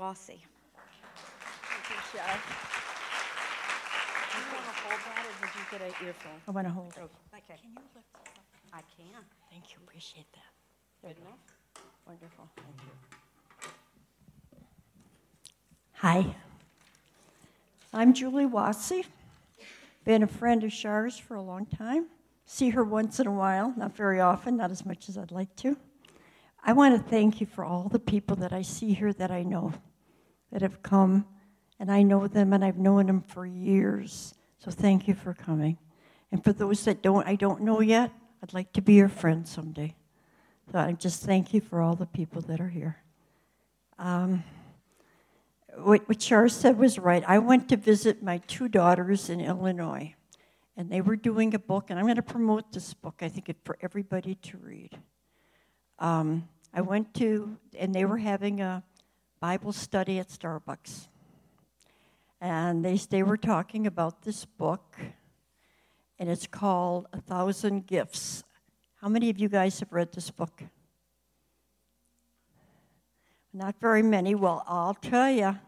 Wassey. Thank you, Sheriff. Do you want to hold that, or did you get an earphone? I want to hold it. Okay. Can you lift this up? I can. Thank you, appreciate that. Good enough? Wonderful, thank you. Hi. I'm Julie Wassey. Been a friend of Char's for a long time. See her once in a while, not very often, not as much as I'd like to. I want to thank you for all the people that I see here that I know that have come, and I know them and I've known them for years. So thank you for coming. And for those that don't I don't know yet, I'd like to be your friend someday. So I just thank you for all the people that are here. Um, what, what Char said was right. I went to visit my two daughters in Illinois, and they were doing a book, and I'm going to promote this book. I think it's for everybody to read. Um, I went to, and they were having a Bible study at Starbucks. And they, they were talking about this book, and it's called A Thousand Gifts. How many of you guys have read this book? Not very many. Well, I'll tell you,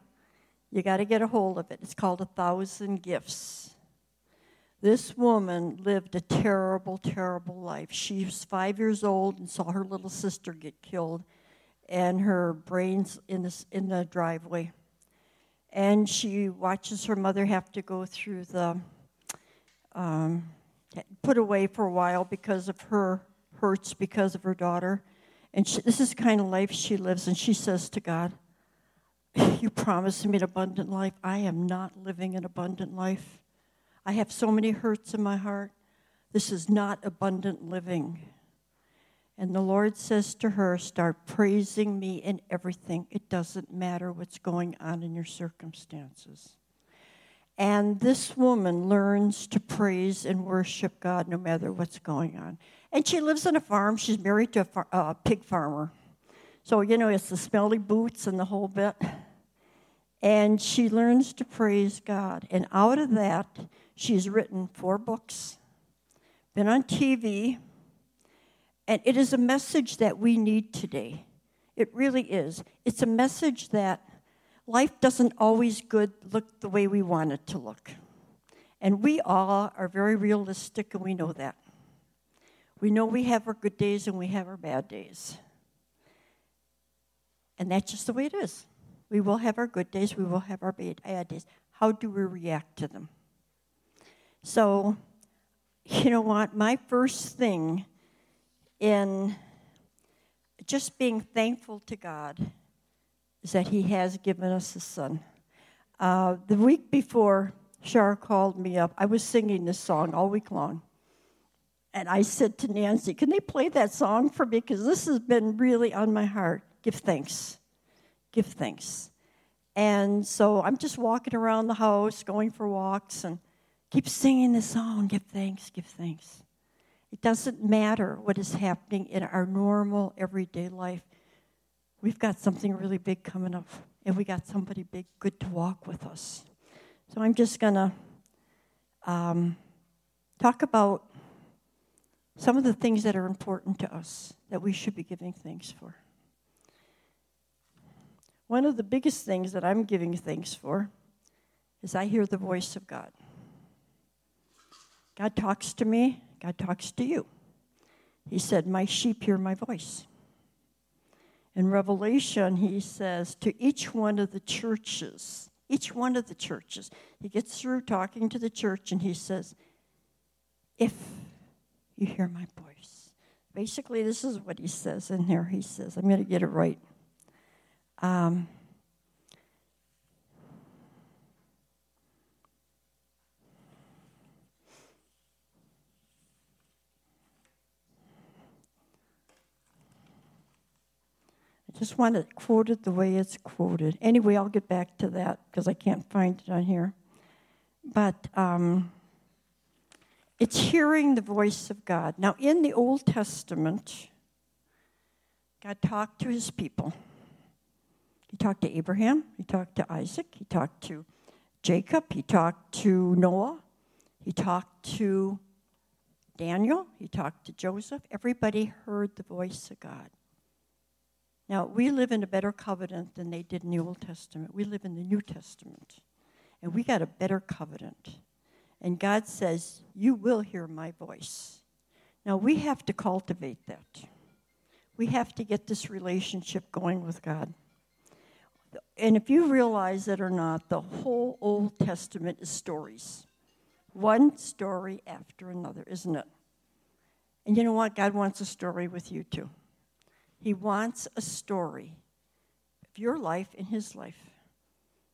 you got to get a hold of it. It's called A Thousand Gifts. This woman lived a terrible, terrible life. She was five years old and saw her little sister get killed and her brains in, this, in the driveway. And she watches her mother have to go through the, um, put away for a while because of her hurts because of her daughter. And she, this is the kind of life she lives. And she says to God, You promised me an abundant life. I am not living an abundant life. I have so many hurts in my heart. This is not abundant living. And the Lord says to her, Start praising me in everything. It doesn't matter what's going on in your circumstances. And this woman learns to praise and worship God no matter what's going on. And she lives on a farm. She's married to a far, uh, pig farmer. So, you know, it's the smelly boots and the whole bit. And she learns to praise God. And out of that, she's written four books, been on TV, and it is a message that we need today. It really is. It's a message that life doesn't always good look the way we want it to look. And we all are very realistic, and we know that. We know we have our good days and we have our bad days. And that's just the way it is. We will have our good days, we will have our bad days. How do we react to them? So, you know what? My first thing in just being thankful to God is that He has given us a son. Uh, the week before Shar called me up, I was singing this song all week long. And I said to Nancy, Can they play that song for me? Because this has been really on my heart. Give thanks. Give thanks. And so I'm just walking around the house, going for walks, and keep singing the song Give thanks, give thanks. It doesn't matter what is happening in our normal, everyday life. We've got something really big coming up, and we got somebody big, good to walk with us. So I'm just going to um, talk about some of the things that are important to us that we should be giving thanks for. One of the biggest things that I'm giving thanks for is I hear the voice of God. God talks to me, God talks to you. He said, My sheep hear my voice. In Revelation, he says to each one of the churches, each one of the churches, he gets through talking to the church and he says, If you hear my voice. Basically, this is what he says in here. He says, I'm going to get it right. Um, I just want it the way it's quoted. Anyway, I'll get back to that because I can't find it on here. But um, it's hearing the voice of God. Now, in the Old Testament, God talked to his people. He talked to Abraham, he talked to Isaac, he talked to Jacob, he talked to Noah, he talked to Daniel, he talked to Joseph. Everybody heard the voice of God. Now, we live in a better covenant than they did in the Old Testament. We live in the New Testament. And we got a better covenant. And God says, You will hear my voice. Now, we have to cultivate that. We have to get this relationship going with God. And if you realize it or not, the whole Old Testament is stories. One story after another, isn't it? And you know what? God wants a story with you too. He wants a story of your life in his life,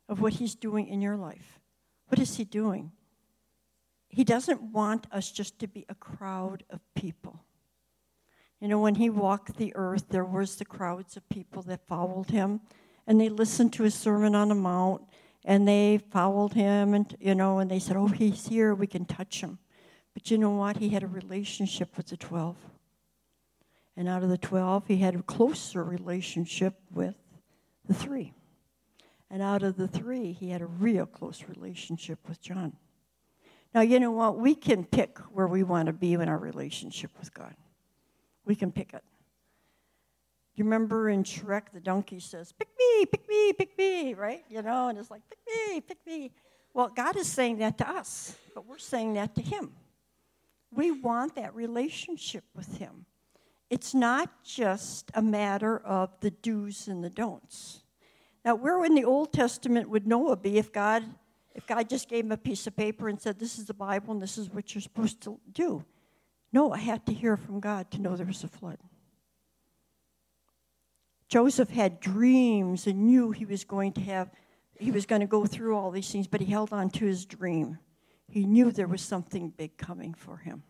of what he's doing in your life. What is he doing? He doesn't want us just to be a crowd of people. You know, when he walked the earth, there was the crowds of people that followed him, and they listened to his Sermon on the Mount, and they followed him, and you know, and they said, "Oh, he's here. We can touch him." But you know what? He had a relationship with the twelve, and out of the twelve, he had a closer relationship with the three, and out of the three, he had a real close relationship with John. Now, you know what? We can pick where we want to be in our relationship with God. We can pick it. You remember in Shrek, the donkey says, Pick me, pick me, pick me, right? You know, and it's like, Pick me, pick me. Well, God is saying that to us, but we're saying that to Him. We want that relationship with Him. It's not just a matter of the do's and the don'ts. Now, where in the Old Testament would Noah be if God if God just gave him a piece of paper and said, This is the Bible and this is what you're supposed to do. No, I had to hear from God to know there was a flood. Joseph had dreams and knew he was going to have, he was going to go through all these things, but he held on to his dream. He knew there was something big coming for him.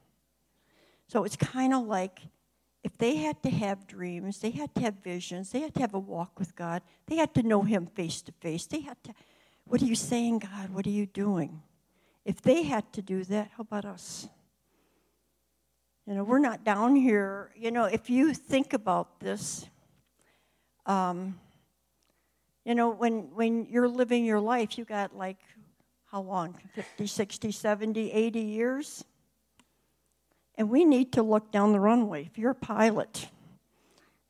So it's kind of like if they had to have dreams, they had to have visions, they had to have a walk with God, they had to know Him face to face, they had to what are you saying, God? What are you doing? If they had to do that, how about us? You know, we're not down here. You know, if you think about this, um, you know, when, when you're living your life, you got like, how long? 50, 60, 70, 80 years? And we need to look down the runway. If you're a pilot,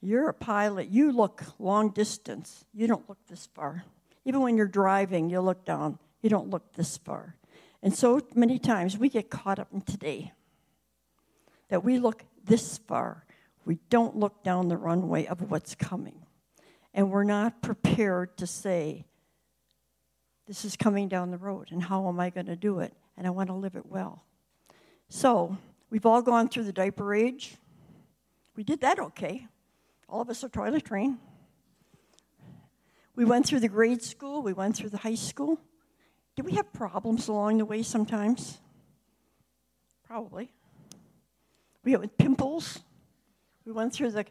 you're a pilot, you look long distance. You don't look this far. Even when you're driving, you look down, you don't look this far. And so many times we get caught up in today that we look this far. We don't look down the runway of what's coming. And we're not prepared to say, This is coming down the road, and how am I going to do it? And I want to live it well. So, we've all gone through the diaper age. We did that okay. All of us are toilet trained. We went through the grade school, we went through the high school. Did we have problems along the way sometimes? Probably. We had pimples. We went through the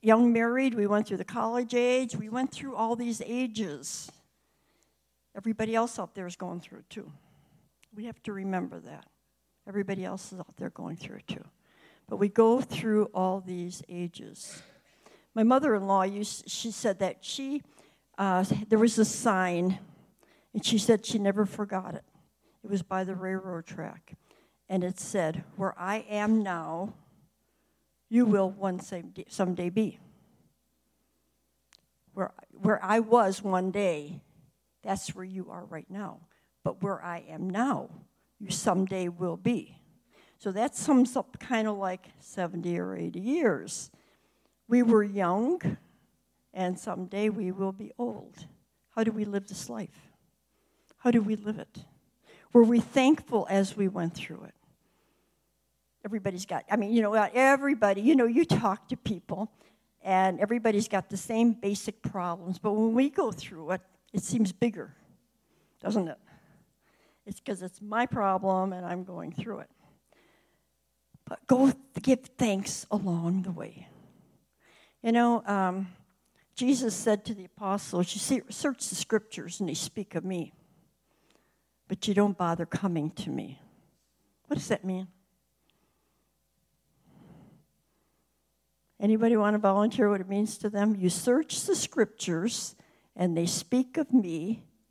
young married, we went through the college age, we went through all these ages. Everybody else out there is going through too. We have to remember that. Everybody else is out there going through it too. But we go through all these ages. My mother in law, she said that she uh, there was a sign, and she said she never forgot it. It was by the railroad track. And it said, Where I am now, you will one someday be. Where, where I was one day, that's where you are right now. But where I am now, you someday will be. So that sums up kind of like 70 or 80 years. We were young, and someday we will be old. How do we live this life? How do we live it? Were we thankful as we went through it? Everybody's got, I mean, you know, everybody, you know, you talk to people and everybody's got the same basic problems, but when we go through it, it seems bigger, doesn't it? It's because it's my problem and I'm going through it. But go give thanks along the way. You know, um, Jesus said to the apostles, You see, search the scriptures and they speak of me, but you don't bother coming to me. What does that mean? Anybody want to volunteer what it means to them? You search the scriptures and they speak of me,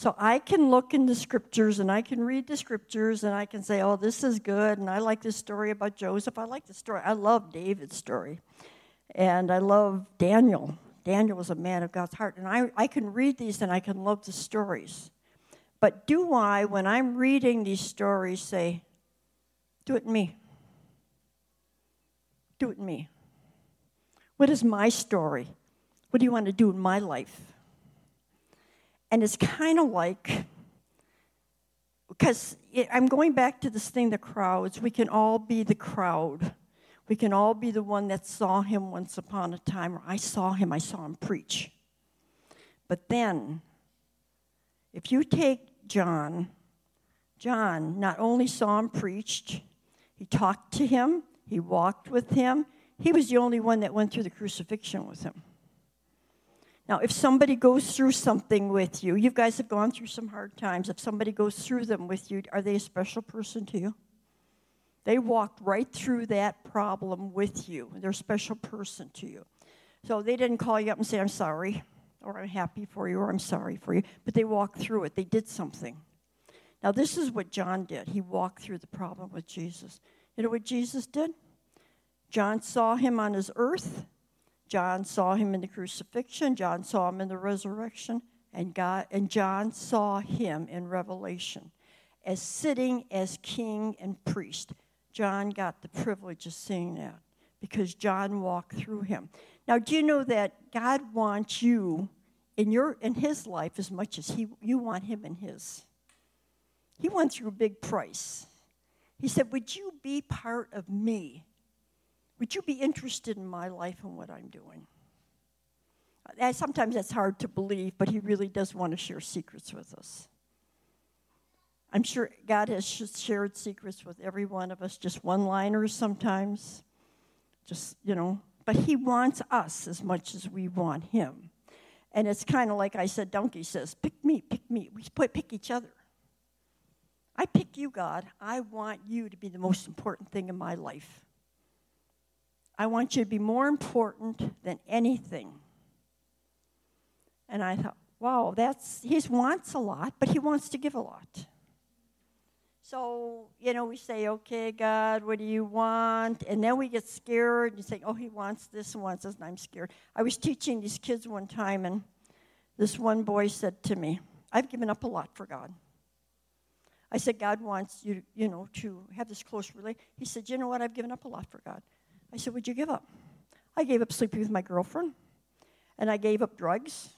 So I can look in the scriptures and I can read the scriptures and I can say, oh, this is good. And I like this story about Joseph. I like the story. I love David's story. And I love Daniel. Daniel was a man of God's heart. And I, I can read these and I can love the stories. But do I, when I'm reading these stories, say, do it in me? Do it in me. What is my story? What do you want to do in my life? And it's kind of like, because I'm going back to this thing, the crowds. We can all be the crowd. We can all be the one that saw him once upon a time, or I saw him, I saw him preach. But then, if you take John, John not only saw him preached, he talked to him, he walked with him. He was the only one that went through the crucifixion with him. Now, if somebody goes through something with you, you guys have gone through some hard times. If somebody goes through them with you, are they a special person to you? They walked right through that problem with you. They're a special person to you. So they didn't call you up and say, I'm sorry, or I'm happy for you, or I'm sorry for you, but they walked through it. They did something. Now, this is what John did. He walked through the problem with Jesus. You know what Jesus did? John saw him on his earth, John saw him in the crucifixion, John saw him in the resurrection, and God and John saw him in Revelation as sitting as king and priest. John got the privilege of seeing that because John walked through him. Now, do you know that God wants you in your in his life as much as he you want him in his? He went through a big price. He said, Would you be part of me would you be interested in my life and what I'm doing? Sometimes that's hard to believe, but He really does want to share secrets with us. I'm sure God has shared secrets with every one of us, just one liners sometimes, just, you know, but He wants us as much as we want Him. And it's kind of like I said, Donkey says, pick me, pick me. We pick each other. I pick you, God. I want you to be the most important thing in my life. I want you to be more important than anything. And I thought, wow, that's, he wants a lot, but he wants to give a lot. So, you know, we say, okay, God, what do you want? And then we get scared and say, oh, he wants this and wants this, and I'm scared. I was teaching these kids one time, and this one boy said to me, I've given up a lot for God. I said, God wants you, you know, to have this close relationship. He said, you know what? I've given up a lot for God. I said, Would you give up? I gave up sleeping with my girlfriend, and I gave up drugs.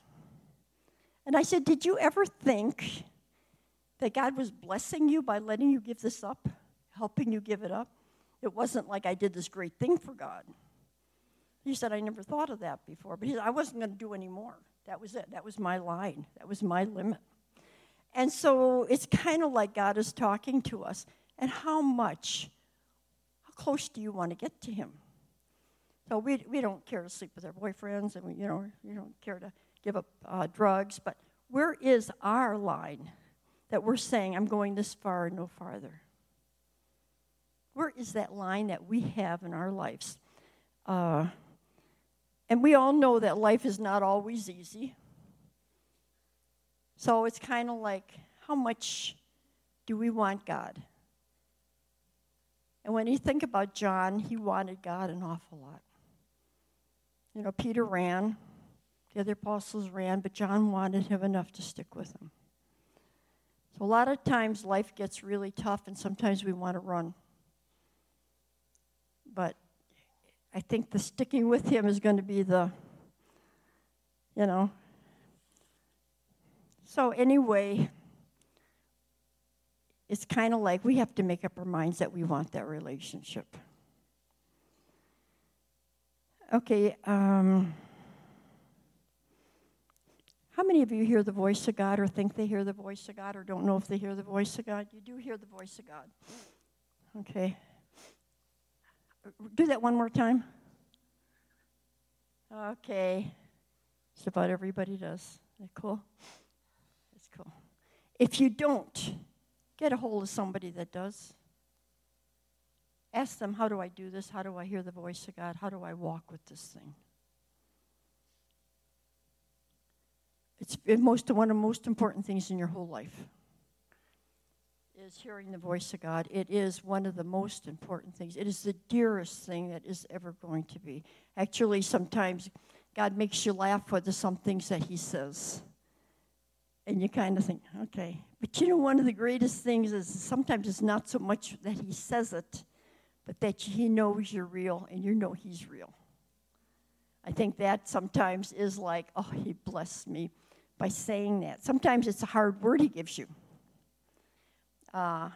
And I said, Did you ever think that God was blessing you by letting you give this up, helping you give it up? It wasn't like I did this great thing for God. He said, I never thought of that before, but he said, I wasn't going to do any more. That was it. That was my line. That was my limit. And so it's kind of like God is talking to us. And how much, how close do you want to get to Him? So we, we don't care to sleep with our boyfriends, and we, you know, we don't care to give up uh, drugs. But where is our line that we're saying, I'm going this far and no farther? Where is that line that we have in our lives? Uh, and we all know that life is not always easy. So it's kind of like, how much do we want God? And when you think about John, he wanted God an awful lot. You know, Peter ran, the other apostles ran, but John wanted him enough to stick with him. So a lot of times life gets really tough, and sometimes we want to run. But I think the sticking with him is going to be the, you know. So, anyway, it's kind of like we have to make up our minds that we want that relationship. Okay. Um, how many of you hear the voice of God or think they hear the voice of God or don't know if they hear the voice of God? You do hear the voice of God. Okay. Do that one more time. Okay. Just about everybody does. That cool? That's cool. If you don't, get a hold of somebody that does. Ask them, how do I do this? How do I hear the voice of God? How do I walk with this thing? It's most one of the most important things in your whole life is hearing the voice of God. It is one of the most important things. It is the dearest thing that is ever going to be. Actually, sometimes God makes you laugh with some things that He says. And you kind of think, okay. But you know, one of the greatest things is sometimes it's not so much that He says it, but that He knows you're real and you know He's real. I think that sometimes is like, oh, He blessed me by saying that. Sometimes it's a hard word He gives you. Uh,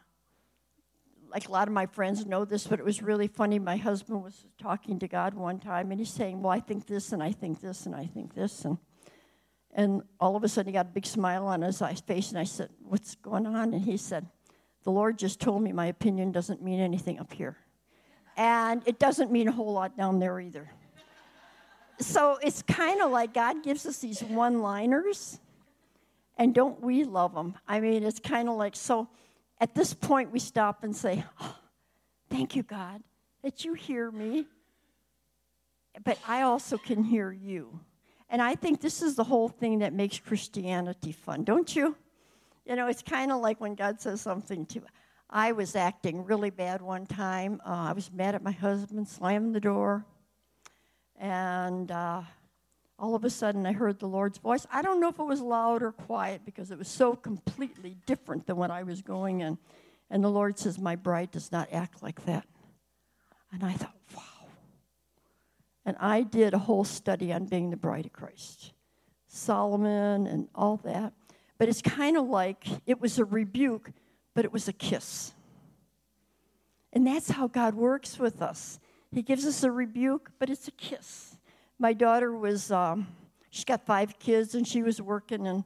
like a lot of my friends know this, but it was really funny. My husband was talking to God one time, and he's saying, "Well, I think this, and I think this, and I think this," and and all of a sudden he got a big smile on his face, and I said, "What's going on?" And he said, "The Lord just told me my opinion doesn't mean anything up here, and it doesn't mean a whole lot down there either." so it's kind of like God gives us these one-liners, and don't we love them? I mean, it's kind of like so at this point, we stop and say, oh, Thank you, God, that you hear me, but I also can hear you. And I think this is the whole thing that makes Christianity fun, don't you? You know, it's kind of like when God says something to I was acting really bad one time. Uh, I was mad at my husband, slammed the door, and uh, all of a sudden I heard the Lord's voice. I don't know if it was loud or quiet because it was so completely different than what I was going in. And the Lord says, My bride does not act like that. And I thought, wow. And I did a whole study on being the bride of Christ, Solomon and all that. But it's kind of like it was a rebuke, but it was a kiss. And that's how God works with us. He gives us a rebuke, but it's a kiss my daughter was, um, she's got five kids, and she was working and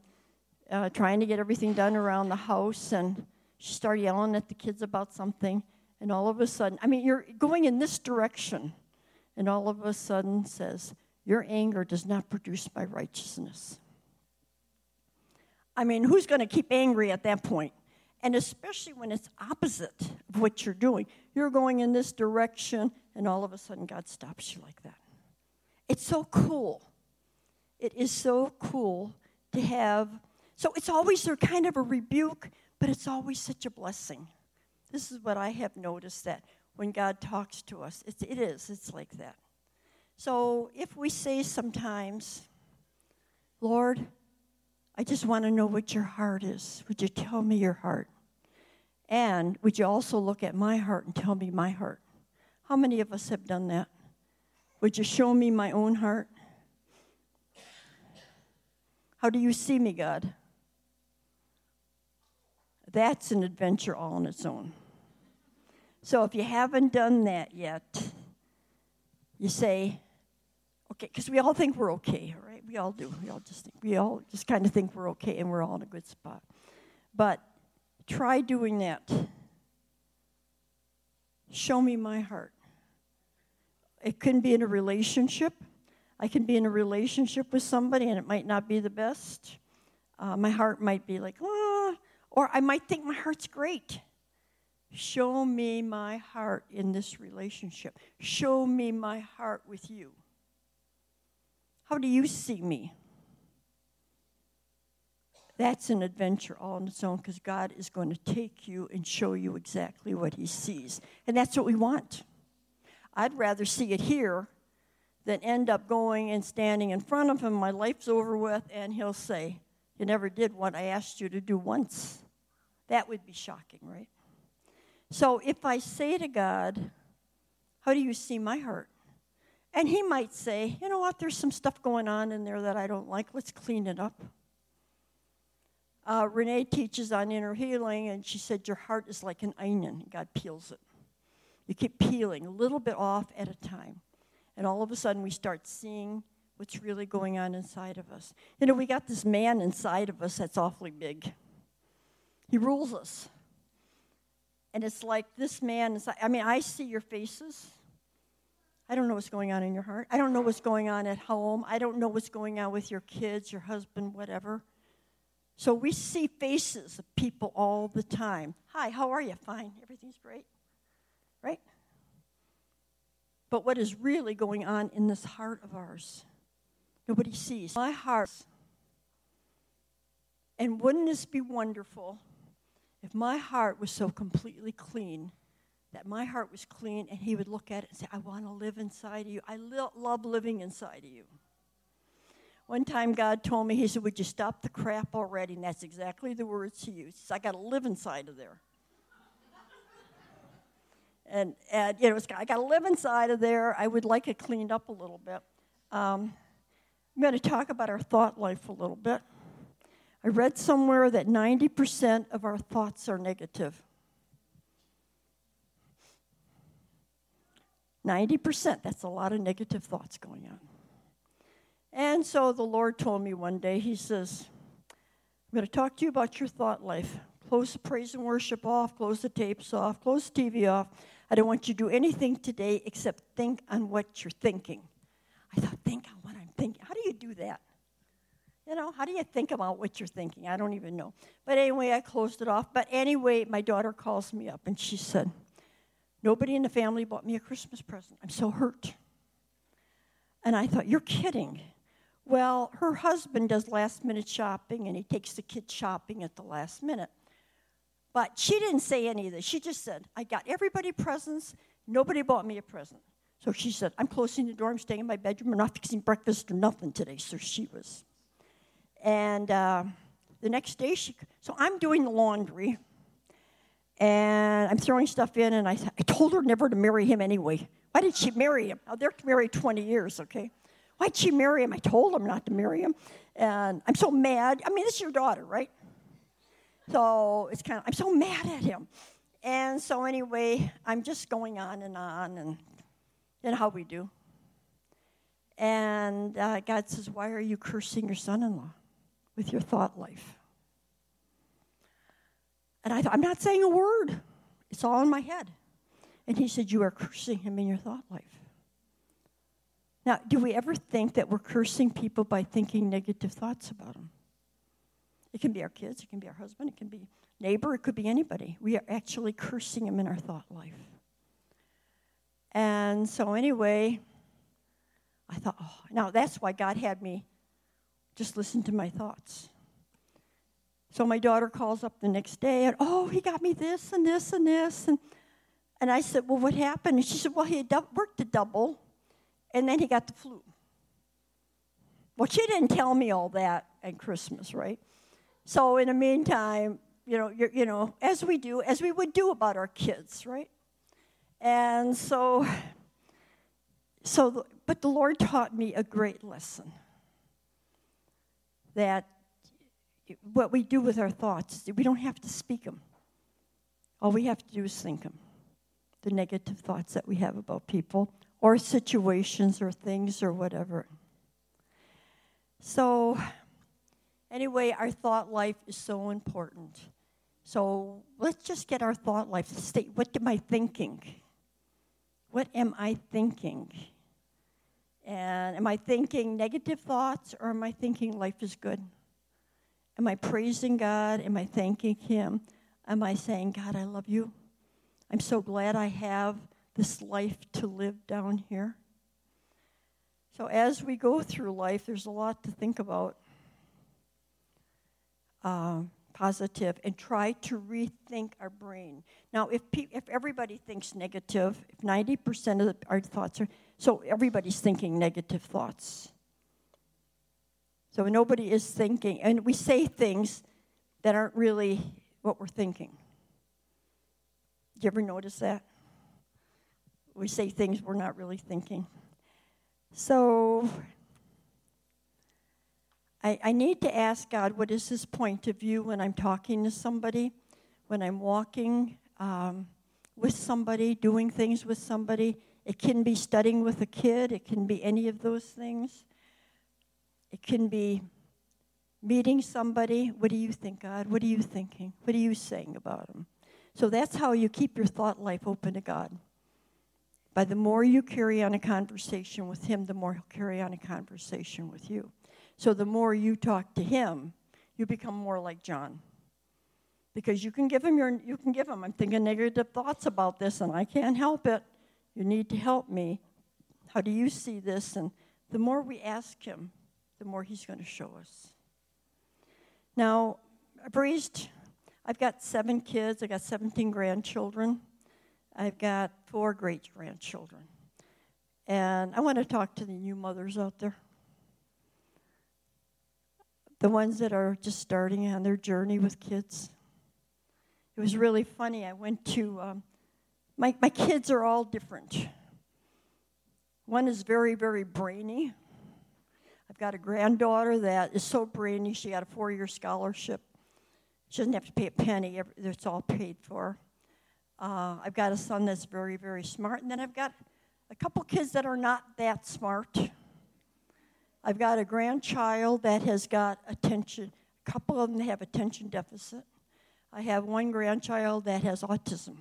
uh, trying to get everything done around the house. And she started yelling at the kids about something. And all of a sudden, I mean, you're going in this direction. And all of a sudden says, Your anger does not produce my righteousness. I mean, who's going to keep angry at that point? And especially when it's opposite of what you're doing. You're going in this direction, and all of a sudden, God stops you like that. It's so cool. It is so cool to have. So it's always a kind of a rebuke, but it's always such a blessing. This is what I have noticed that when God talks to us, it's, it is, it's like that. So if we say sometimes, Lord, I just want to know what your heart is. Would you tell me your heart? And would you also look at my heart and tell me my heart? How many of us have done that? Would you show me my own heart? How do you see me, God? That's an adventure all on its own. So if you haven't done that yet, you say, okay, because we all think we're okay, right? We all do. We all just think, we all just kind of think we're okay and we're all in a good spot. But try doing that. Show me my heart. It can be in a relationship. I can be in a relationship with somebody and it might not be the best. Uh, my heart might be like, ah, or I might think my heart's great. Show me my heart in this relationship. Show me my heart with you. How do you see me? That's an adventure all on its own because God is going to take you and show you exactly what He sees. And that's what we want. I'd rather see it here than end up going and standing in front of him. My life's over with, and he'll say, You never did what I asked you to do once. That would be shocking, right? So if I say to God, How do you see my heart? And he might say, You know what? There's some stuff going on in there that I don't like. Let's clean it up. Uh, Renee teaches on inner healing, and she said, Your heart is like an onion. God peels it. You keep peeling a little bit off at a time. And all of a sudden, we start seeing what's really going on inside of us. You know, we got this man inside of us that's awfully big. He rules us. And it's like this man is, I mean, I see your faces. I don't know what's going on in your heart. I don't know what's going on at home. I don't know what's going on with your kids, your husband, whatever. So we see faces of people all the time. Hi, how are you? Fine. Everything's great right? But what is really going on in this heart of ours? Nobody sees. My heart, And wouldn't this be wonderful if my heart was so completely clean that my heart was clean and he would look at it and say, I want to live inside of you. I li- love living inside of you. One time God told me, He said, Would you stop the crap already? And that's exactly the words He used. He I got to live inside of there. and, and, you know, I got to live inside of there. I would like it cleaned up a little bit. Um, I'm going to talk about our thought life a little bit. I read somewhere that 90% of our thoughts are negative. 90%, that's a lot of negative thoughts going on. And so the Lord told me one day, He says, I'm going to talk to you about your thought life. Close the praise and worship off, close the tapes off, close the TV off. I don't want you to do anything today except think on what you're thinking. I thought, think on what I'm thinking. How do you do that? You know, how do you think about what you're thinking? I don't even know. But anyway, I closed it off. But anyway, my daughter calls me up and she said, Nobody in the family bought me a Christmas present. I'm so hurt. And I thought, You're kidding. Well, her husband does last minute shopping and he takes the kids shopping at the last minute. But she didn't say any of this. She just said, I got everybody presents. Nobody bought me a present. So she said, I'm closing the door. I'm staying in my bedroom. I'm not fixing breakfast or nothing today. So she was and uh, the next day, she, so I'm doing the laundry and I'm throwing stuff in, and I, I told her never to marry him anyway. Why did she marry him? Now, they're married 20 years, okay? Why'd she marry him? I told him not to marry him. And I'm so mad. I mean, this is your daughter, right? So it's kind of, I'm so mad at him. And so, anyway, I'm just going on and on, and then how we do. And uh, God says, Why are you cursing your son in law? with your thought life. And I thought, I'm not saying a word. It's all in my head. And he said, You are cursing him in your thought life. Now, do we ever think that we're cursing people by thinking negative thoughts about them? It can be our kids, it can be our husband, it can be neighbor, it could be anybody. We are actually cursing them in our thought life. And so, anyway, I thought, oh, now that's why God had me just listen to my thoughts. So my daughter calls up the next day and, oh, he got me this and this and this. And, and I said, well, what happened? And she said, well, he worked a double and then he got the flu. Well, she didn't tell me all that at Christmas, right? So in the meantime, you know, you know, as we do, as we would do about our kids, right? And so, so, but the Lord taught me a great lesson that what we do with our thoughts, we don't have to speak them. All we have to do is think them. The negative thoughts that we have about people or situations or things or whatever. So, anyway, our thought life is so important. So, let's just get our thought life. State, what am I thinking? What am I thinking? And am I thinking negative thoughts or am I thinking life is good? Am I praising God? Am I thanking Him? Am I saying, God, I love you? I'm so glad I have this life to live down here. So, as we go through life, there's a lot to think about. Um, positive and try to rethink our brain. Now, if, pe- if everybody thinks negative, if 90% of the, our thoughts are, so everybody's thinking negative thoughts. So nobody is thinking, and we say things that aren't really what we're thinking. Do you ever notice that? We say things we're not really thinking. So I, I need to ask God, what is his point of view when I'm talking to somebody, when I'm walking um, with somebody, doing things with somebody? It can be studying with a kid, it can be any of those things. It can be meeting somebody. What do you think, God? What are you thinking? What are you saying about them? So that's how you keep your thought life open to God. By the more you carry on a conversation with Him, the more He'll carry on a conversation with you. So the more you talk to Him, you become more like John. Because you can give him your you can give him, I'm thinking negative thoughts about this and I can't help it. You need to help me. How do you see this? And the more we ask Him, the more He's going to show us. Now, I've I've got seven kids, I've got 17 grandchildren, I've got four great grandchildren. And I want to talk to the new mothers out there. The ones that are just starting on their journey with kids. It was really funny. I went to, um, my, my kids are all different. One is very, very brainy. I've got a granddaughter that is so brainy, she got a four year scholarship. She doesn't have to pay a penny, it's all paid for. Uh, I've got a son that's very, very smart, and then I've got a couple kids that are not that smart. I've got a grandchild that has got attention, a couple of them have attention deficit. I have one grandchild that has autism.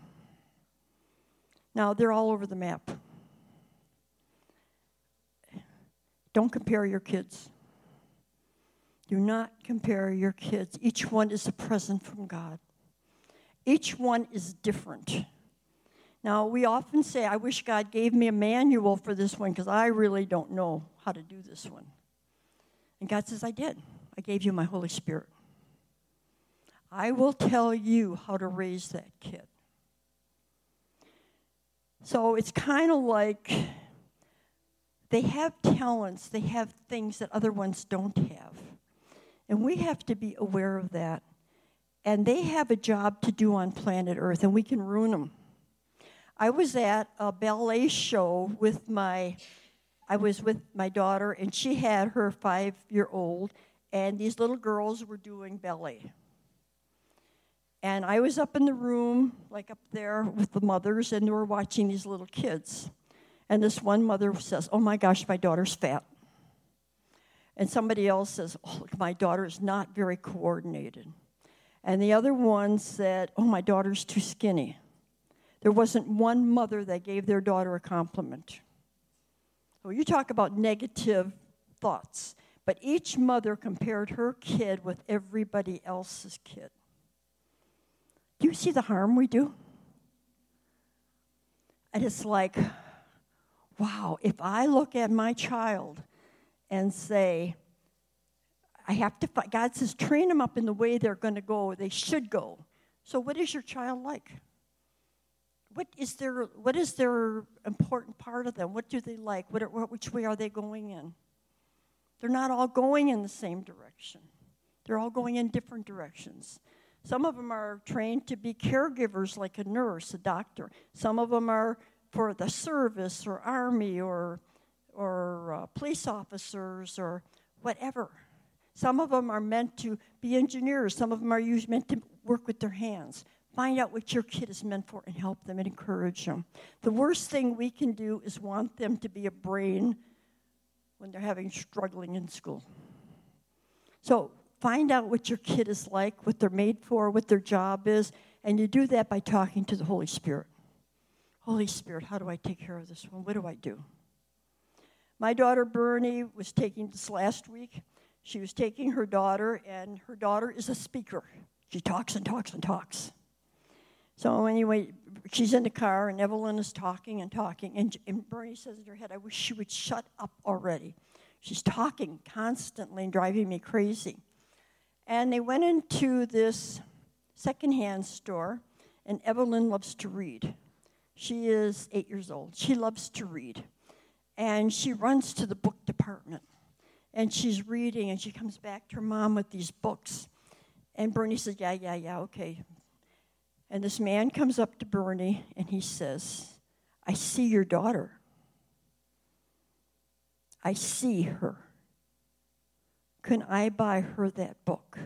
Now, they're all over the map. Don't compare your kids. Do not compare your kids. Each one is a present from God. Each one is different. Now, we often say, I wish God gave me a manual for this one because I really don't know how to do this one. And God says, I did. I gave you my Holy Spirit. I will tell you how to raise that kid. So it's kind of like they have talents, they have things that other ones don't have. And we have to be aware of that. And they have a job to do on planet Earth, and we can ruin them. I was at a ballet show with my, I was with my daughter, and she had her five year old, and these little girls were doing ballet. And I was up in the room, like up there with the mothers, and they were watching these little kids. And this one mother says, Oh my gosh, my daughter's fat. And somebody else says, Oh, look, my daughter's not very coordinated. And the other one said, Oh, my daughter's too skinny. There wasn't one mother that gave their daughter a compliment. So you talk about negative thoughts, but each mother compared her kid with everybody else's kid. Do you see the harm we do? And it's like, wow, if I look at my child and say, I have to, God says, train them up in the way they're going to go, they should go. So, what is your child like? What is their, what is their important part of them? What do they like? What, which way are they going in? They're not all going in the same direction, they're all going in different directions. Some of them are trained to be caregivers, like a nurse, a doctor. Some of them are for the service or army or, or uh, police officers or whatever. Some of them are meant to be engineers. Some of them are used, meant to work with their hands. Find out what your kid is meant for and help them and encourage them. The worst thing we can do is want them to be a brain when they're having struggling in school. So find out what your kid is like, what they're made for, what their job is, and you do that by talking to the Holy Spirit. Holy Spirit, how do I take care of this one? What do I do? My daughter Bernie was taking this last week. She was taking her daughter, and her daughter is a speaker. She talks and talks and talks. So, anyway, she's in the car, and Evelyn is talking and talking. And, and Bernie says in her head, I wish she would shut up already. She's talking constantly and driving me crazy. And they went into this secondhand store, and Evelyn loves to read. She is eight years old. She loves to read. And she runs to the book department and she's reading and she comes back to her mom with these books. And Bernie says, Yeah, yeah, yeah, okay. And this man comes up to Bernie and he says, I see your daughter. I see her. Can I buy her that book?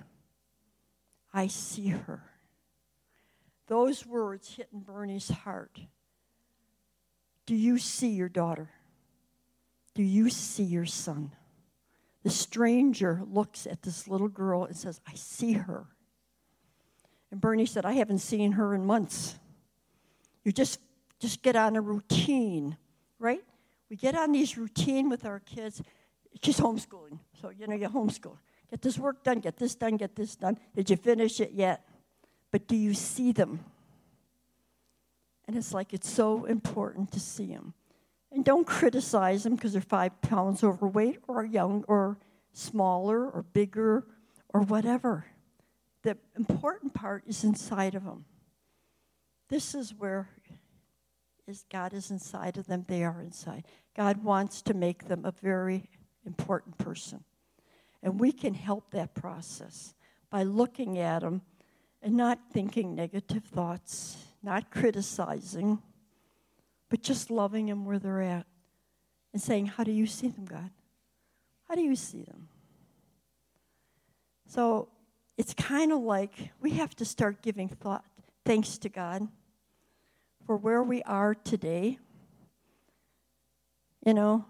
I see her. Those words hit in Bernie's heart. Do you see your daughter? Do you see your son? The stranger looks at this little girl and says, I see her. And Bernie said, I haven't seen her in months. You just just get on a routine, right? We get on these routine with our kids. She's homeschooling. So, you know, you homeschool. Get this work done, get this done, get this done. Did you finish it yet? But do you see them? And it's like it's so important to see them. And don't criticize them because they're five pounds overweight or young or smaller or bigger or whatever. the important part is inside of them. This is where is God is inside of them, they are inside. God wants to make them a very important person. And we can help that process by looking at them and not thinking negative thoughts, not criticizing, but just loving them where they're at and saying, How do you see them, God? How do you see them? So it's kind of like we have to start giving thought, thanks to God for where we are today. You know,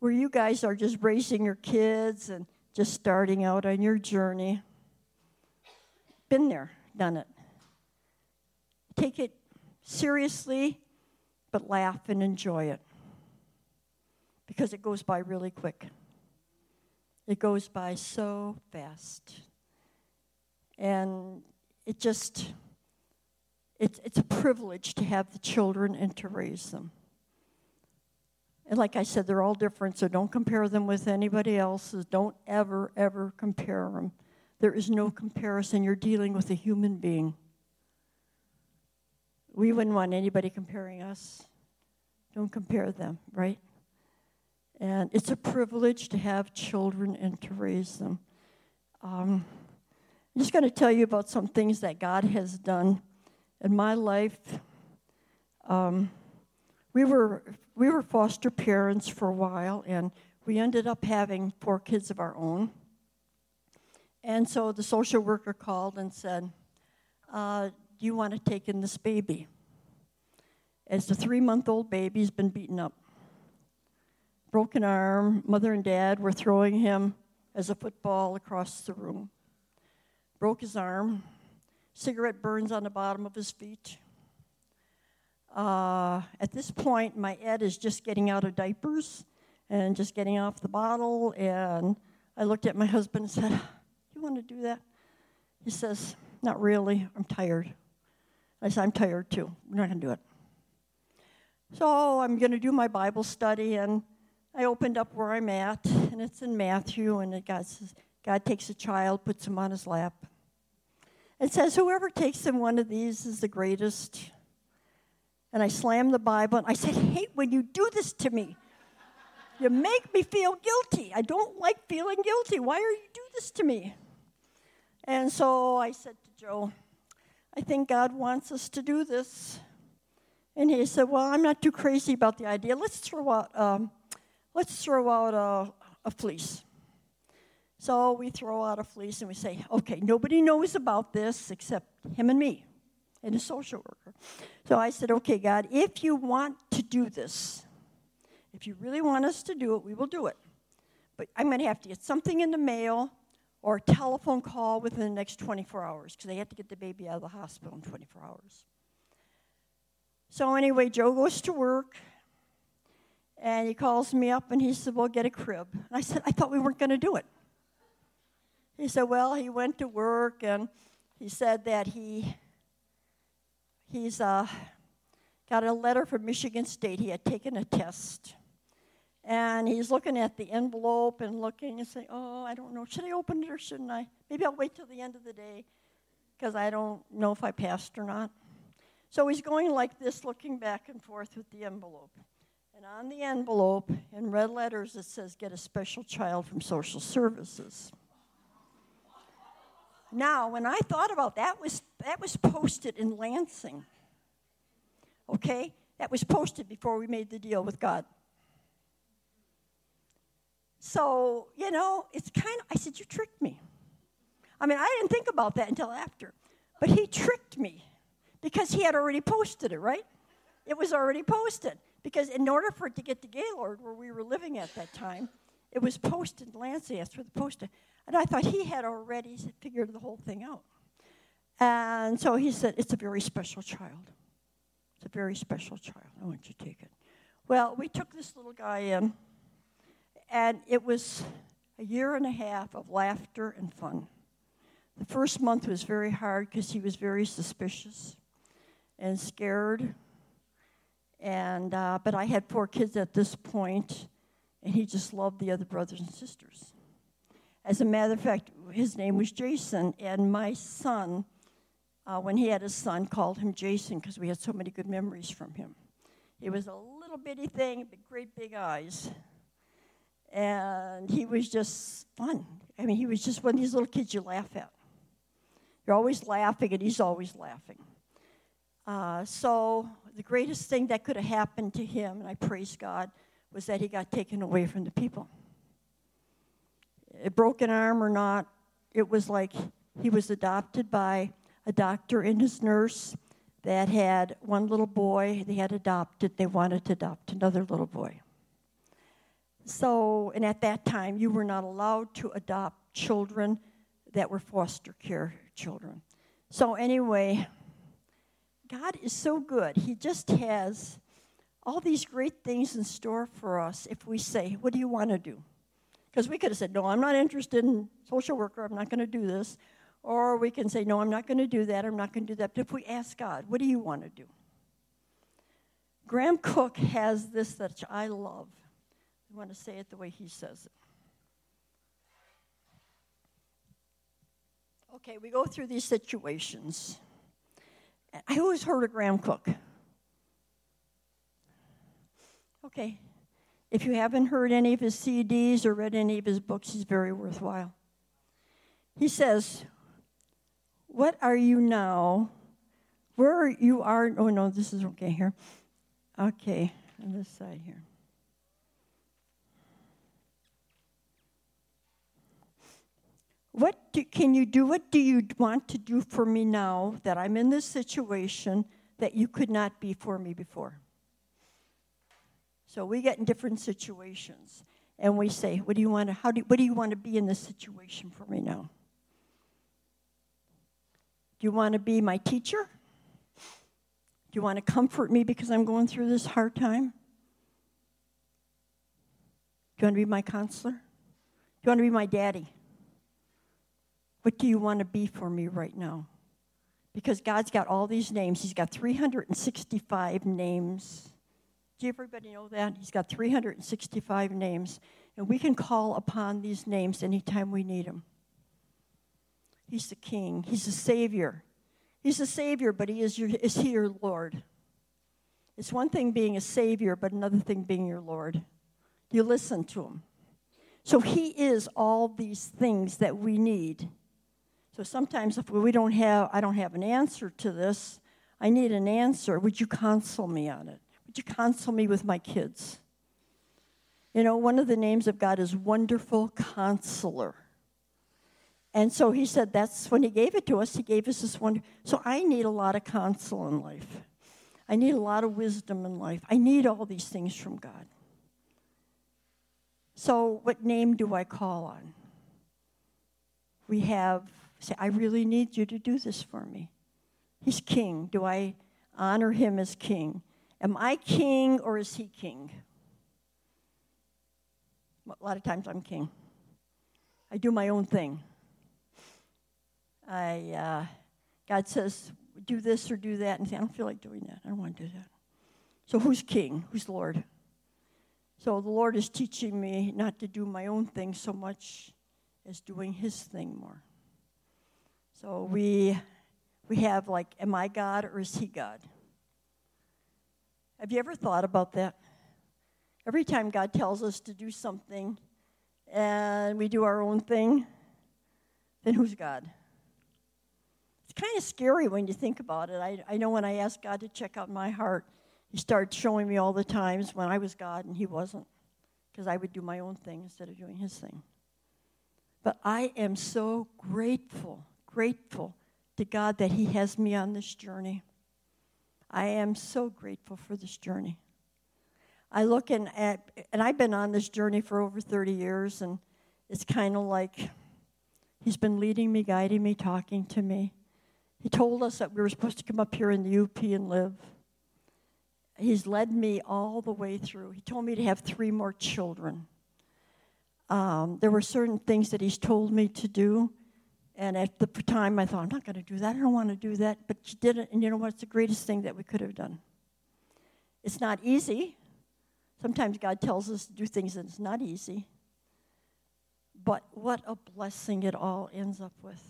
where you guys are just raising your kids and just starting out on your journey. Been there, done it. Take it seriously, but laugh and enjoy it because it goes by really quick. It goes by so fast. And it just, it's, it's a privilege to have the children and to raise them. And like I said, they're all different, so don't compare them with anybody else's. Don't ever, ever compare them. There is no comparison. You're dealing with a human being. We wouldn't want anybody comparing us. Don't compare them, right? And it's a privilege to have children and to raise them. Um, I'm just going to tell you about some things that God has done in my life. Um, we were we were foster parents for a while, and we ended up having four kids of our own. And so the social worker called and said, uh, "Do you want to take in this baby?" As the three-month-old baby's been beaten up broken arm. Mother and dad were throwing him as a football across the room. Broke his arm. Cigarette burns on the bottom of his feet. Uh, at this point, my Ed is just getting out of diapers and just getting off the bottle. And I looked at my husband and said, You want to do that? He says, Not really. I'm tired. I said, I'm tired too. We're not going to do it. So I'm going to do my Bible study, and I opened up where I'm at, and it's in Matthew, and it God says, God takes a child, puts him on his lap. It says, Whoever takes him one of these is the greatest. And I slammed the Bible, and I said, hate when you do this to me. You make me feel guilty. I don't like feeling guilty. Why are you do this to me? And so I said to Joe, I think God wants us to do this. And he said, Well, I'm not too crazy about the idea. Let's throw out um, let's throw out a, a fleece. So we throw out a fleece and we say, okay, nobody knows about this except him and me and a social worker. So I said, okay, God, if you want to do this, if you really want us to do it, we will do it. But I'm going to have to get something in the mail or a telephone call within the next 24 hours because they have to get the baby out of the hospital in 24 hours. So anyway, Joe goes to work. And he calls me up and he said, Well, get a crib. And I said, I thought we weren't going to do it. He said, Well, he went to work and he said that he he's uh, got a letter from Michigan State. He had taken a test. And he's looking at the envelope and looking and saying, Oh, I don't know. Should I open it or shouldn't I? Maybe I'll wait till the end of the day because I don't know if I passed or not. So he's going like this, looking back and forth with the envelope. And on the envelope, in red letters, it says, Get a special child from social services. Now, when I thought about that, was that was posted in Lansing. Okay? That was posted before we made the deal with God. So, you know, it's kind of, I said, You tricked me. I mean, I didn't think about that until after. But he tricked me because he had already posted it, right? It was already posted. Because in order for it to get to Gaylord, where we were living at that time, it was posted Lansing. That's where the post. And I thought he had already figured the whole thing out. And so he said, It's a very special child. It's a very special child. I want you to take it. Well, we took this little guy in, and it was a year and a half of laughter and fun. The first month was very hard because he was very suspicious and scared and, uh, but I had four kids at this point, and he just loved the other brothers and sisters. As a matter of fact, his name was Jason, and my son, uh, when he had his son, called him Jason because we had so many good memories from him. He was a little bitty thing, but great big eyes. And he was just fun. I mean, he was just one of these little kids you laugh at. You're always laughing, and he's always laughing. Uh, so, the greatest thing that could have happened to him, and I praise God, was that he got taken away from the people. A broken arm or not, it was like he was adopted by a doctor and his nurse that had one little boy they had adopted. They wanted to adopt another little boy. So, and at that time, you were not allowed to adopt children that were foster care children. So, anyway, God is so good. He just has all these great things in store for us if we say, What do you want to do? Because we could have said, No, I'm not interested in social worker. I'm not going to do this. Or we can say, No, I'm not going to do that. I'm not going to do that. But if we ask God, What do you want to do? Graham Cooke has this that I love. I want to say it the way he says it. Okay, we go through these situations. I always heard of Graham Cooke. Okay, if you haven't heard any of his CDs or read any of his books, he's very worthwhile. He says, What are you now? Where you are, oh no, this is okay here. Okay, on this side here. What do, can you do? What do you want to do for me now that I'm in this situation that you could not be for me before? So we get in different situations and we say, What do you want to, how do, what do you want to be in this situation for me now? Do you want to be my teacher? Do you want to comfort me because I'm going through this hard time? Do you want to be my counselor? Do you want to be my daddy? What do you want to be for me right now? Because God's got all these names. He's got 365 names. Do everybody know that? He's got 365 names. And we can call upon these names anytime we need them. He's the King. He's the Savior. He's the Savior, but he is, your, is He your Lord? It's one thing being a Savior, but another thing being your Lord. You listen to Him. So He is all these things that we need. So sometimes if we don't have, I don't have an answer to this, I need an answer. Would you counsel me on it? Would you counsel me with my kids? You know, one of the names of God is Wonderful Counselor. And so he said that's when he gave it to us, he gave us this one. So I need a lot of counsel in life. I need a lot of wisdom in life. I need all these things from God. So, what name do I call on? We have Say, I really need you to do this for me. He's king. Do I honor him as king? Am I king or is he king? A lot of times I'm king. I do my own thing. I, uh, God says, do this or do that, and say, I don't feel like doing that. I don't want to do that. So who's king? Who's Lord? So the Lord is teaching me not to do my own thing so much as doing his thing more. So we we have like, am I God or is he God? Have you ever thought about that? Every time God tells us to do something and we do our own thing, then who's God? It's kind of scary when you think about it. I, I know when I asked God to check out my heart, He started showing me all the times when I was God and He wasn't, because I would do my own thing instead of doing His thing. But I am so grateful grateful to God that He has me on this journey. I am so grateful for this journey. I look and at, and I've been on this journey for over 30 years, and it's kind of like He's been leading me, guiding me, talking to me. He told us that we were supposed to come up here in the UP and live. He's led me all the way through. He told me to have three more children. Um, there were certain things that he's told me to do and at the time, I thought, I'm not going to do that. I don't want to do that. But she did it, and you know what? It's the greatest thing that we could have done. It's not easy. Sometimes God tells us to do things and it's not easy. But what a blessing it all ends up with.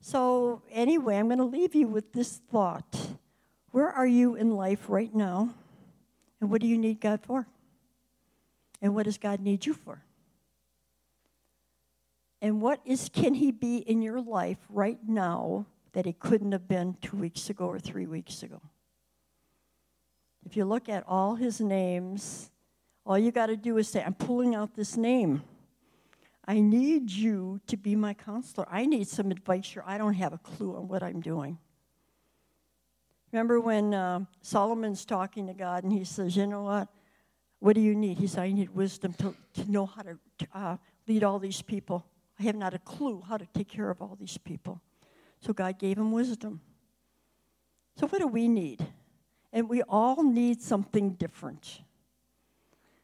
So, anyway, I'm going to leave you with this thought. Where are you in life right now? And what do you need God for? And what does God need you for? And what is can he be in your life right now that he couldn't have been 2 weeks ago or 3 weeks ago? If you look at all his names, all you got to do is say I'm pulling out this name. I need you to be my counselor. I need some advice here. I don't have a clue on what I'm doing. Remember when uh, Solomon's talking to God and he says, You know what? What do you need? He said, I need wisdom to, to know how to uh, lead all these people. I have not a clue how to take care of all these people. So God gave him wisdom. So, what do we need? And we all need something different.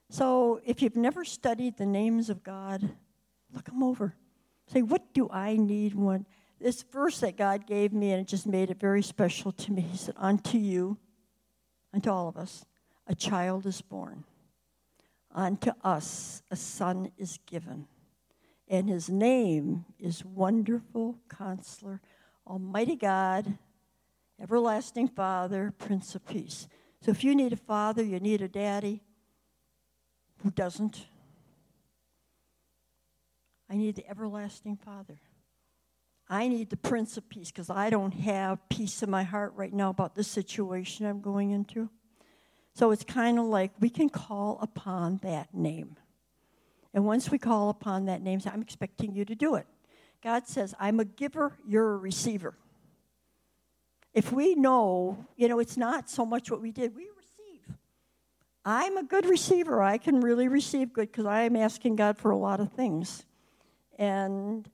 So, if you've never studied the names of God, look them over. Say, what do I need when this verse that God gave me, and it just made it very special to me. He said, Unto you, unto all of us, a child is born. Unto us, a son is given. And his name is Wonderful Counselor, Almighty God, Everlasting Father, Prince of Peace. So if you need a father, you need a daddy. Who doesn't? I need the everlasting Father. I need the Prince of Peace because I don't have peace in my heart right now about the situation I'm going into. So it's kind of like we can call upon that name. And once we call upon that name, I'm expecting you to do it. God says, I'm a giver, you're a receiver. If we know, you know, it's not so much what we did, we receive. I'm a good receiver. I can really receive good because I am asking God for a lot of things. And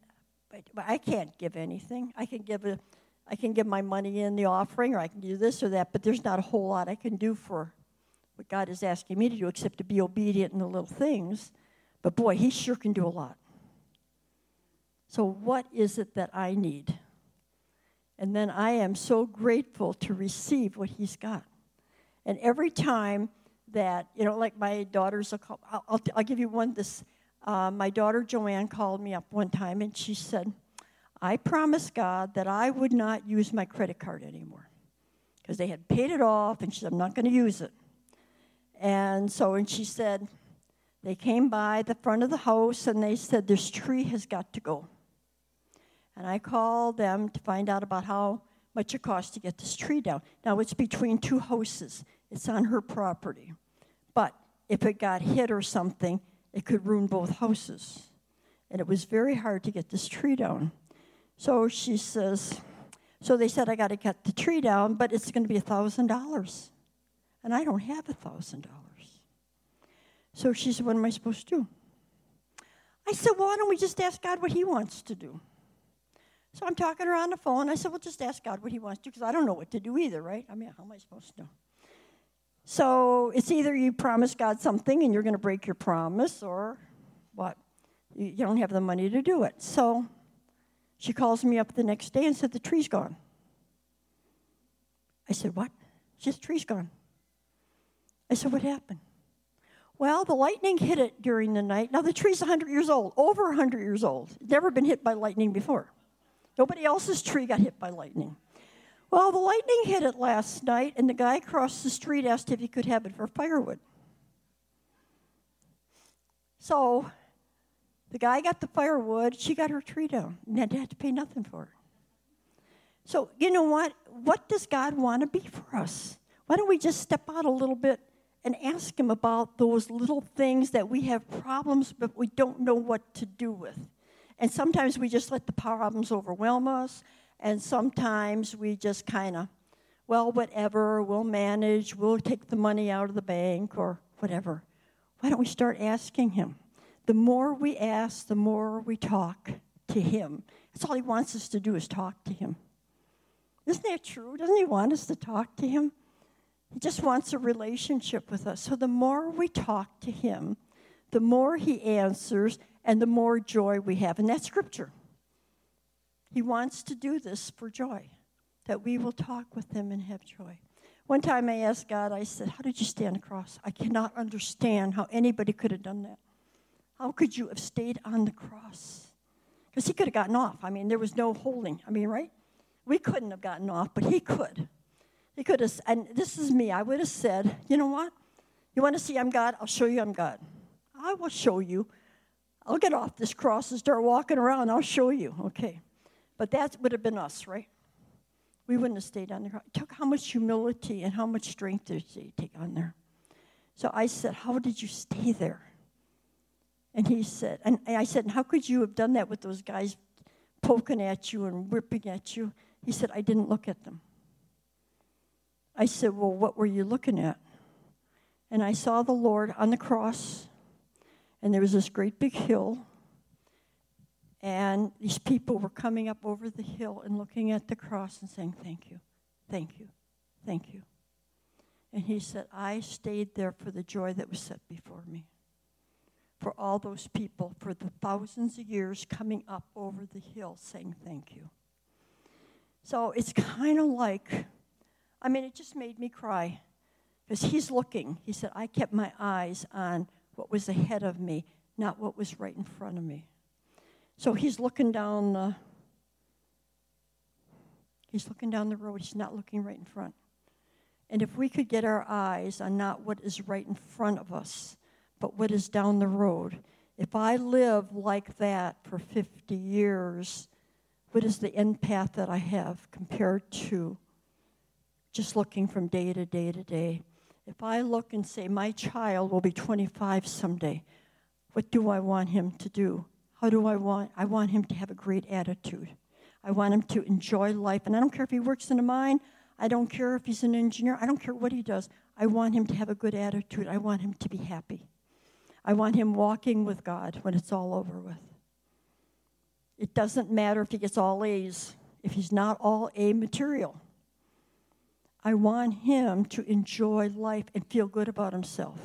I can't give anything. I can give a, I can give my money in the offering, or I can do this or that. But there's not a whole lot I can do for what God is asking me to do, except to be obedient in the little things. But boy, He sure can do a lot. So what is it that I need? And then I am so grateful to receive what He's got. And every time that you know, like my daughters, I'll, I'll, I'll give you one this uh, my daughter Joanne called me up one time and she said, I promised God that I would not use my credit card anymore because they had paid it off and she said, I'm not going to use it. And so, and she said, they came by the front of the house and they said, This tree has got to go. And I called them to find out about how much it costs to get this tree down. Now, it's between two houses, it's on her property. But if it got hit or something, it could ruin both houses. And it was very hard to get this tree down. So she says, so they said, I got to cut the tree down, but it's going to be a $1,000. And I don't have a $1,000. So she said, What am I supposed to do? I said, Well, why don't we just ask God what He wants to do? So I'm talking to her on the phone. I said, Well, just ask God what He wants to do because I don't know what to do either, right? I mean, how am I supposed to know? So it's either you promise God something and you're going to break your promise, or what? You don't have the money to do it. So she calls me up the next day and said, The tree's gone. I said, What? She said, tree's gone. I said, What happened? Well, the lightning hit it during the night. Now, the tree's 100 years old, over 100 years old. Never been hit by lightning before. Nobody else's tree got hit by lightning. Well, the lightning hit it last night, and the guy across the street asked if he could have it for firewood. So the guy got the firewood, she got her tree down, and had to pay nothing for it. So, you know what? What does God want to be for us? Why don't we just step out a little bit and ask Him about those little things that we have problems, but we don't know what to do with? And sometimes we just let the problems overwhelm us and sometimes we just kind of, well, whatever, we'll manage, we'll take the money out of the bank or whatever. Why don't we start asking Him? The more we ask, the more we talk to Him. That's all He wants us to do is talk to Him. Isn't that true? Doesn't He want us to talk to Him? He just wants a relationship with us. So the more we talk to Him, the more He answers and the more joy we have. And that's Scripture. He wants to do this for joy, that we will talk with Him and have joy. One time I asked God, I said, How did you stand across? I cannot understand how anybody could have done that. How could you have stayed on the cross? Because he could have gotten off. I mean, there was no holding. I mean, right? We couldn't have gotten off, but he could. He could have, and this is me. I would have said, you know what? You want to see I'm God? I'll show you I'm God. I will show you. I'll get off this cross and start walking around. I'll show you. Okay. But that would have been us, right? We wouldn't have stayed on the cross. Took how much humility and how much strength did it take on there? So I said, How did you stay there? And he said, and I said, How could you have done that with those guys poking at you and whipping at you? He said, I didn't look at them. I said, Well, what were you looking at? And I saw the Lord on the cross, and there was this great big hill, and these people were coming up over the hill and looking at the cross and saying, Thank you, thank you, thank you. And he said, I stayed there for the joy that was set before me. For all those people, for the thousands of years coming up over the hill saying thank you. So it's kind of like, I mean, it just made me cry because he's looking. He said, I kept my eyes on what was ahead of me, not what was right in front of me. So he's looking down the he's looking down the road. He's not looking right in front. And if we could get our eyes on not what is right in front of us, but what is down the road, if I live like that for 50 years, what is the end path that I have compared to just looking from day to day to day? If I look and say, my child will be 25 someday, what do I want him to do? How do I want? I want him to have a great attitude. I want him to enjoy life. And I don't care if he works in a mine, I don't care if he's an engineer, I don't care what he does. I want him to have a good attitude. I want him to be happy. I want him walking with God when it's all over with. It doesn't matter if he gets all A's, if he's not all A material. I want him to enjoy life and feel good about himself.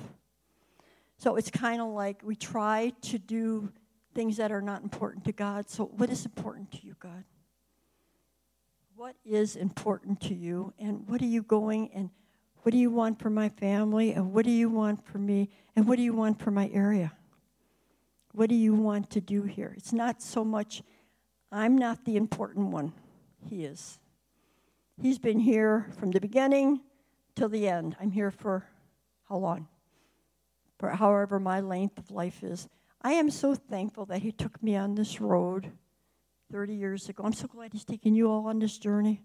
So it's kind of like we try to do things that are not important to God. So, what is important to you, God? What is important to you? And what are you going and what do you want for my family? And what do you want for me? And what do you want for my area? What do you want to do here? It's not so much, I'm not the important one. He is. He's been here from the beginning till the end. I'm here for how long? For however my length of life is. I am so thankful that He took me on this road 30 years ago. I'm so glad He's taken you all on this journey.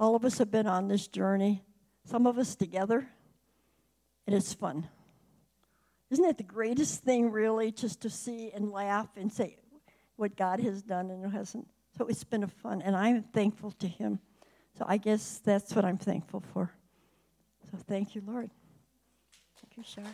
All of us have been on this journey, some of us together, and it's fun. Isn't it the greatest thing, really, just to see and laugh and say what God has done and hasn't? So it's been a fun, and I'm thankful to Him. So I guess that's what I'm thankful for. So thank you, Lord. Thank you, Shar.